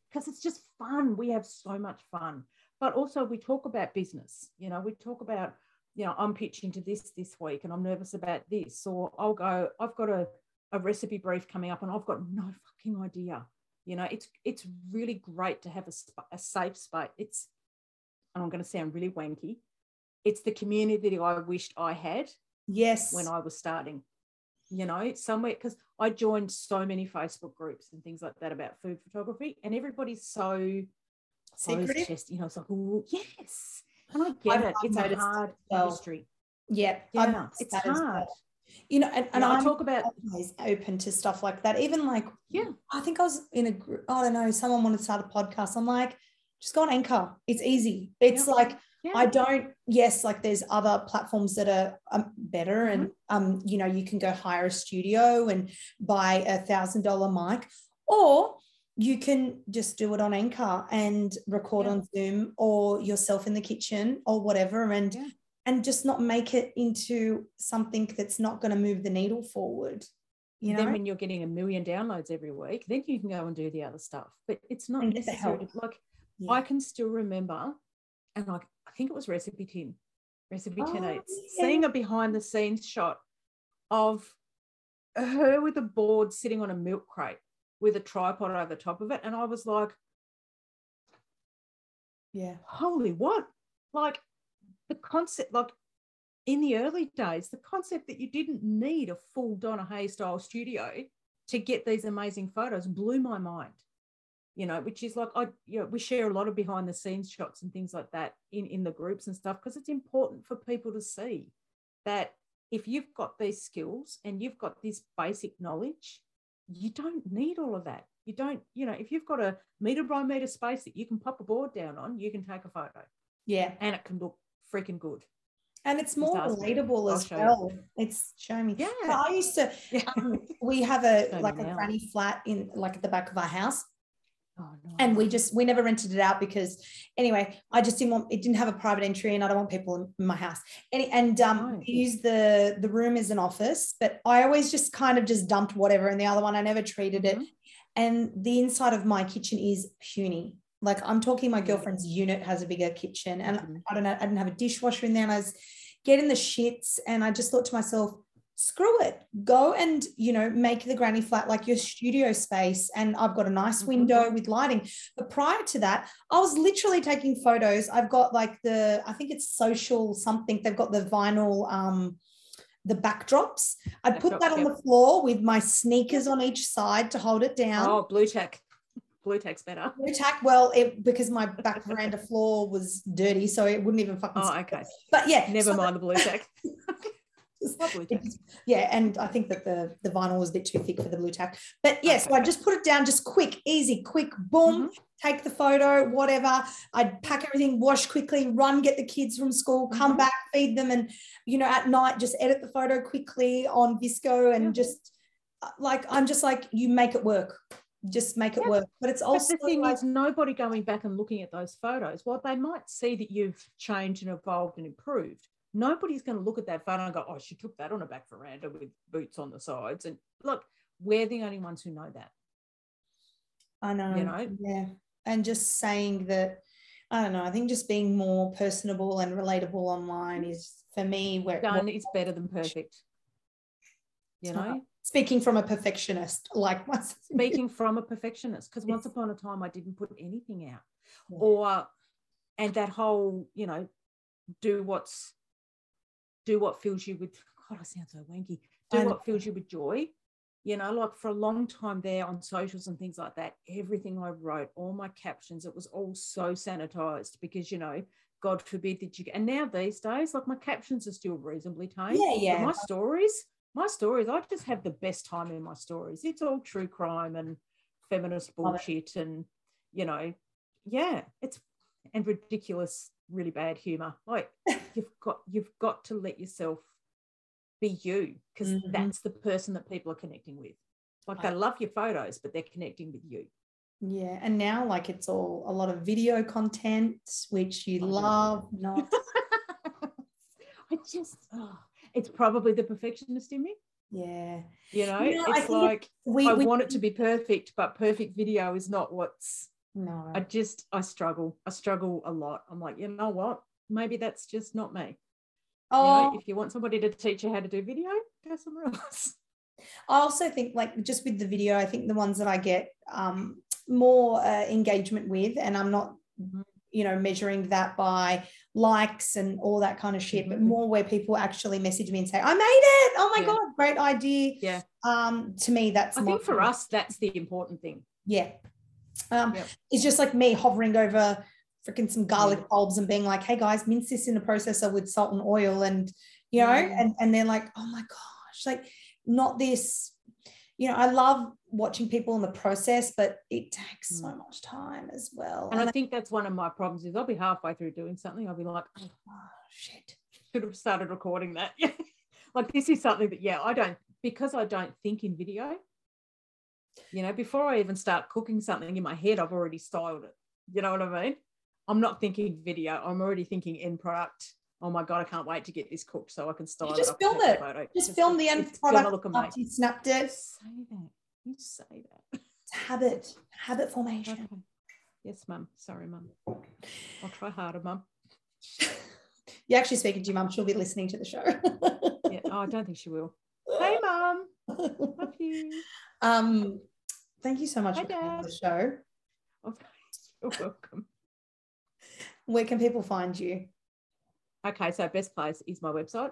Because it's just fun. We have so much fun. But also we talk about business you know we talk about you know i'm pitching to this this week and i'm nervous about this or i'll go i've got a, a recipe brief coming up and i've got no fucking idea. You know it's it's really great to have a, a safe space. It's and i'm going to sound really wanky it's the community that i wished i had yes when I was starting, you know, somewhere because I joined so many Facebook groups and things like that about food photography, and everybody's so Secretive? You know, it's like, oh yes, and I get I've- it. I've It's a noticed hard well. industry. yeah Yeah, it's well. hard. you know and, And I talk about always open to stuff like that. Even like, Yeah. I think I was in a group. I don't know. Someone wanted to start a podcast. I'm like, just go on Anchor. It's easy. It's Yeah. like yeah, I don't. Yes, like there's other platforms that are um, better, Mm-hmm. and um, you know, you can go hire a studio and buy a thousand dollar mic, or you can just do it on Anchor and record Yeah. on Zoom or yourself in the kitchen or whatever, and Yeah. and just not make it into something that's not going to move the needle forward. You know, then when you're getting a million downloads every week, then you can go and do the other stuff. But it's not And get the necessary. Like Yeah. I can still remember, and like I think it was Recipe Tin, Recipe Tin Oh, Eats, yeah. seeing a behind the scenes shot of her with a board sitting on a milk crate with a tripod over the top of it, and I was like, yeah. "Holy what!" Like the concept, like in the early days, the concept that you didn't need a full Donna Hay style studio to get these amazing photos blew my mind. You know, which is like I, you know, we share a lot of behind the scenes shots and things like that in in the groups and stuff because it's important for people to see that if you've got these skills and you've got this basic knowledge, you don't need all of that. You don't, you know, if you've got a meter by meter space that you can pop a board down on, you can take a photo Yeah. and it can look freaking good. And it's more relatable as you. well. It's show me. Yeah. I used to Yeah. um, we have a like a granny flat in like at the back of our house. Oh no. And we just we never rented it out because anyway, I just didn't want it didn't have a private entry and I don't want people in my house. And, and um No. use the the room as an office, but I always just kind of just dumped whatever in the other one. I never treated it. Mhm. And the inside of my kitchen is puny. Like I'm talking my girlfriend's unit has a bigger kitchen and Mhm. I don't know, I didn't have a dishwasher in there and I was getting the shits and I just thought to myself, screw it. Go and, you know, make the granny flat like your studio space and I've got a nice Mhm. window with lighting. But prior to that, I was literally taking photos. I've got like the I think it's social something. They've got the vinyl um the backdrops. I'd put that on yep. the floor with my sneakers on each side to hold it down. Oh, blue tack. Blue tack's better. Blue tack. Well, it because my back veranda floor was dirty, so it wouldn't even fucking. Oh, okay. But yeah, Never so- mind the blue tack. yeah, and I think that the the vinyl was a bit too thick for the blue Tack. But yeah, so I just put it down, just quick, easy, quick, boom, mm-hmm. take the photo, whatever. I'd pack everything, wash quickly, run, get the kids from school, come mm-hmm. back, feed them, and you know, at night just edit the photo quickly on VSCO and just uh, like I'm just like you make it work just make it yeah. work. But it's also but the thing like, is nobody going back and looking at those photos. Well, they might see that you've changed and evolved and improved. Nobody's going to look at that photo and go, "Oh, she took that on a back veranda with boots on the sides." And look, we're the only ones who know that. I know. You know, yeah. And just saying that, I don't know. I think just being more personable and relatable online is for me where done is better than perfect. You know, speaking from a perfectionist like speaking from a perfectionist because once upon a time i didn't put anything out yeah. or and that whole you know do what's do what fills you with god i sound so wanky. Do what fills you with joy. You know like for a long time there on socials and things like that everything i wrote all my captions it was all so sanitized because you know god forbid that you and now these days like my captions are still reasonably tame. Yeah yeah. my stories my stories, I just have the best time in my stories. It's all true crime and feminist bullshit and, you know, yeah, it's and ridiculous, really bad humor. Like you've got you've got to let yourself be you because mm-hmm. that's the person that people are connecting with. Like they love your photos, but they're connecting with you. Yeah, and now like it's all a lot of video content, which you oh, love, not. I just oh, it's probably the perfectionist in me. Yeah. You know, it's like we, I we, want it to be perfect, but perfect video is not what's no. I just I struggle. I struggle a lot. I'm like, you know what? Maybe that's just not me. Oh, you know, if you want somebody to teach you how to do video, go somewhere else. I also think like just with the video, I think the ones that I get um, more uh, engagement with, and I'm not mm-hmm you know measuring that by likes and all that kind of shit but mm-hmm. more where people actually message me and say i made it oh my yeah. god great idea yeah um to me that's i think for us that's the important thing yeah um yeah. it's just like me hovering over freaking some garlic yeah. bulbs and being like hey guys mince this in a processor with salt and oil and you know mm. and and they're like oh my gosh like not this you know, I love watching people in the process, but it takes so mm. much time as well. And, and I think that's one of my problems is I'll be halfway through doing something. I'll be like, oh, shit, should have started recording that. like this is something that, yeah, I don't, because I don't think in video, you know, before I even start cooking something in my head, I've already styled it. You know what I mean? I'm not thinking video. I'm already thinking end product oh my god, I can't wait to get this cooked so I can style just it. Film it. Just, just film the end product look after you snapped it. say that. You say that. It's habit, habit formation. Okay. Yes, mum. Sorry, mum. I'll try harder, mum. You're actually speaking to your mum. She'll be listening to the show. yeah. Oh, I don't think she will. Hey, mum. Love you. Um, thank you so much Hi, for coming on the show. Oh, you're welcome. Where can people find you? Okay, so best place is my website,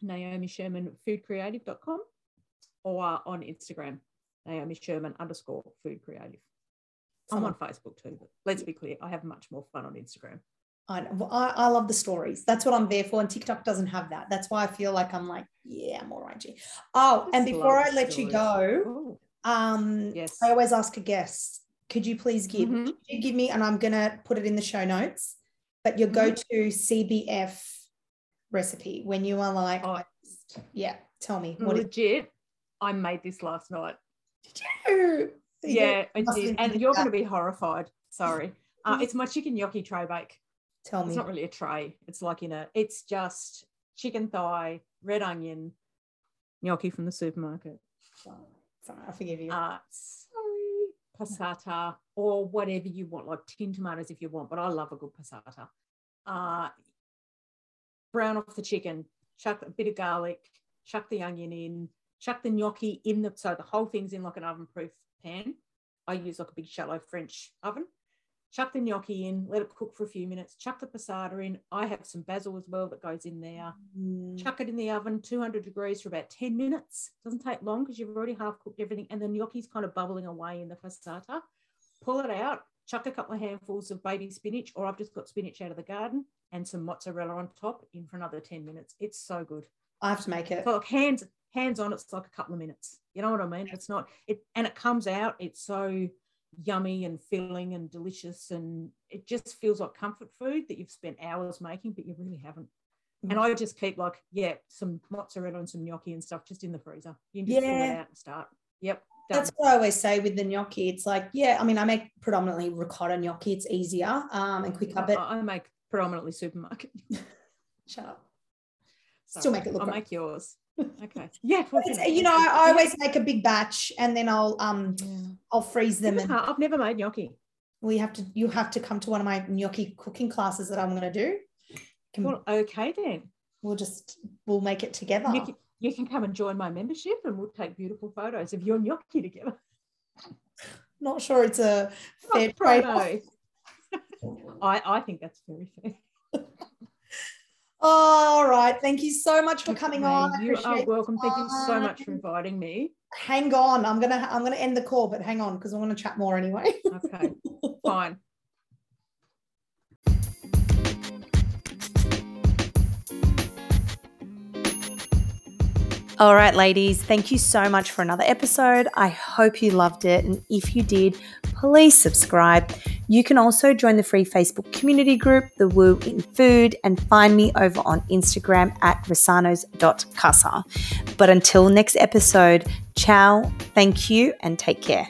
Naomi Sherman foodcreative.com or on Instagram, Naomi Sherman underscore food creative. I'm on Facebook too, but let's be clear, I have much more fun on Instagram. I, I, I love the stories. That's what I'm there for. And TikTok doesn't have that. That's why I feel like I'm like, yeah, I'm all right. Oh, and before I let stories. you go, um, yes. I always ask a guest, could you please give, mm-hmm. you give me, and I'm going to put it in the show notes, but your mm-hmm. go-to CBF recipe when you are like, oh, yeah, tell me. What legit, is- I made this last night. Did you? Yeah, I did. And you're going to be horrified. Sorry. Uh, it's my chicken gnocchi tray bake. Tell me. It's not really a tray. It's like in a, it's just chicken thigh, red onion, gnocchi from the supermarket. Sorry, I forgive you. Uh, sorry, passata or whatever you want, like tin tomatoes if you want, but I love a good passata. Uh, brown off the chicken, chuck a bit of garlic, chuck the onion in, chuck the gnocchi in the, so the whole thing's in like an oven proof pan. I use like a big shallow French oven chuck the gnocchi in, let it cook for a few minutes, chuck the passata in. I have some basil as well that goes in there. Mm. Chuck it in the oven, 200 degrees for about 10 minutes. Doesn't take long because you've already half cooked everything. And the gnocchi's kind of bubbling away in the passata. Pull it out, chuck a couple of handfuls of baby spinach, or I've just got spinach out of the garden and some mozzarella on top in for another 10 minutes. It's so good. I have to make it. So like hands hands on, it's like a couple of minutes. You know what I mean? It's not it, and it comes out. It's so yummy and filling and delicious, and it just feels like comfort food that you've spent hours making, but you really haven't. And I just keep like, yeah, some mozzarella and some gnocchi and stuff just in the freezer. You can just pull it out and start. Yep. Done. That's what I always say with the gnocchi. It's like, yeah, I mean, I make predominantly ricotta gnocchi. It's easier um, and quicker, but I, make predominantly supermarket. shut up. So Still make it look I'll right. make yours. Okay. Yeah. well, It's, you know, I, I always make a big batch and then I'll um Yeah. I'll freeze them and I've never made gnocchi. we have to you have to come to one of my gnocchi cooking classes that I'm gonna do. Can, Well, okay then. we'll just we'll make it together. You can, you can come and join my membership and we'll take beautiful photos of your gnocchi together. Not sure it's a fair Not trade. I, I think that's very fair. All right. Thank you so much for coming Okay, on. I You are welcome. Thank you so much for inviting me. Hang on. I'm gonna I'm gonna end the call, but hang on because I want to chat more anyway. Okay, fine. All right, ladies, thank you so much for another episode. I hope you loved it. And if you did, please subscribe. You can also join the free Facebook community group, The Woo in Food, and find me over on Instagram at rossanos.casa. But until next episode, ciao, thank you, and take care.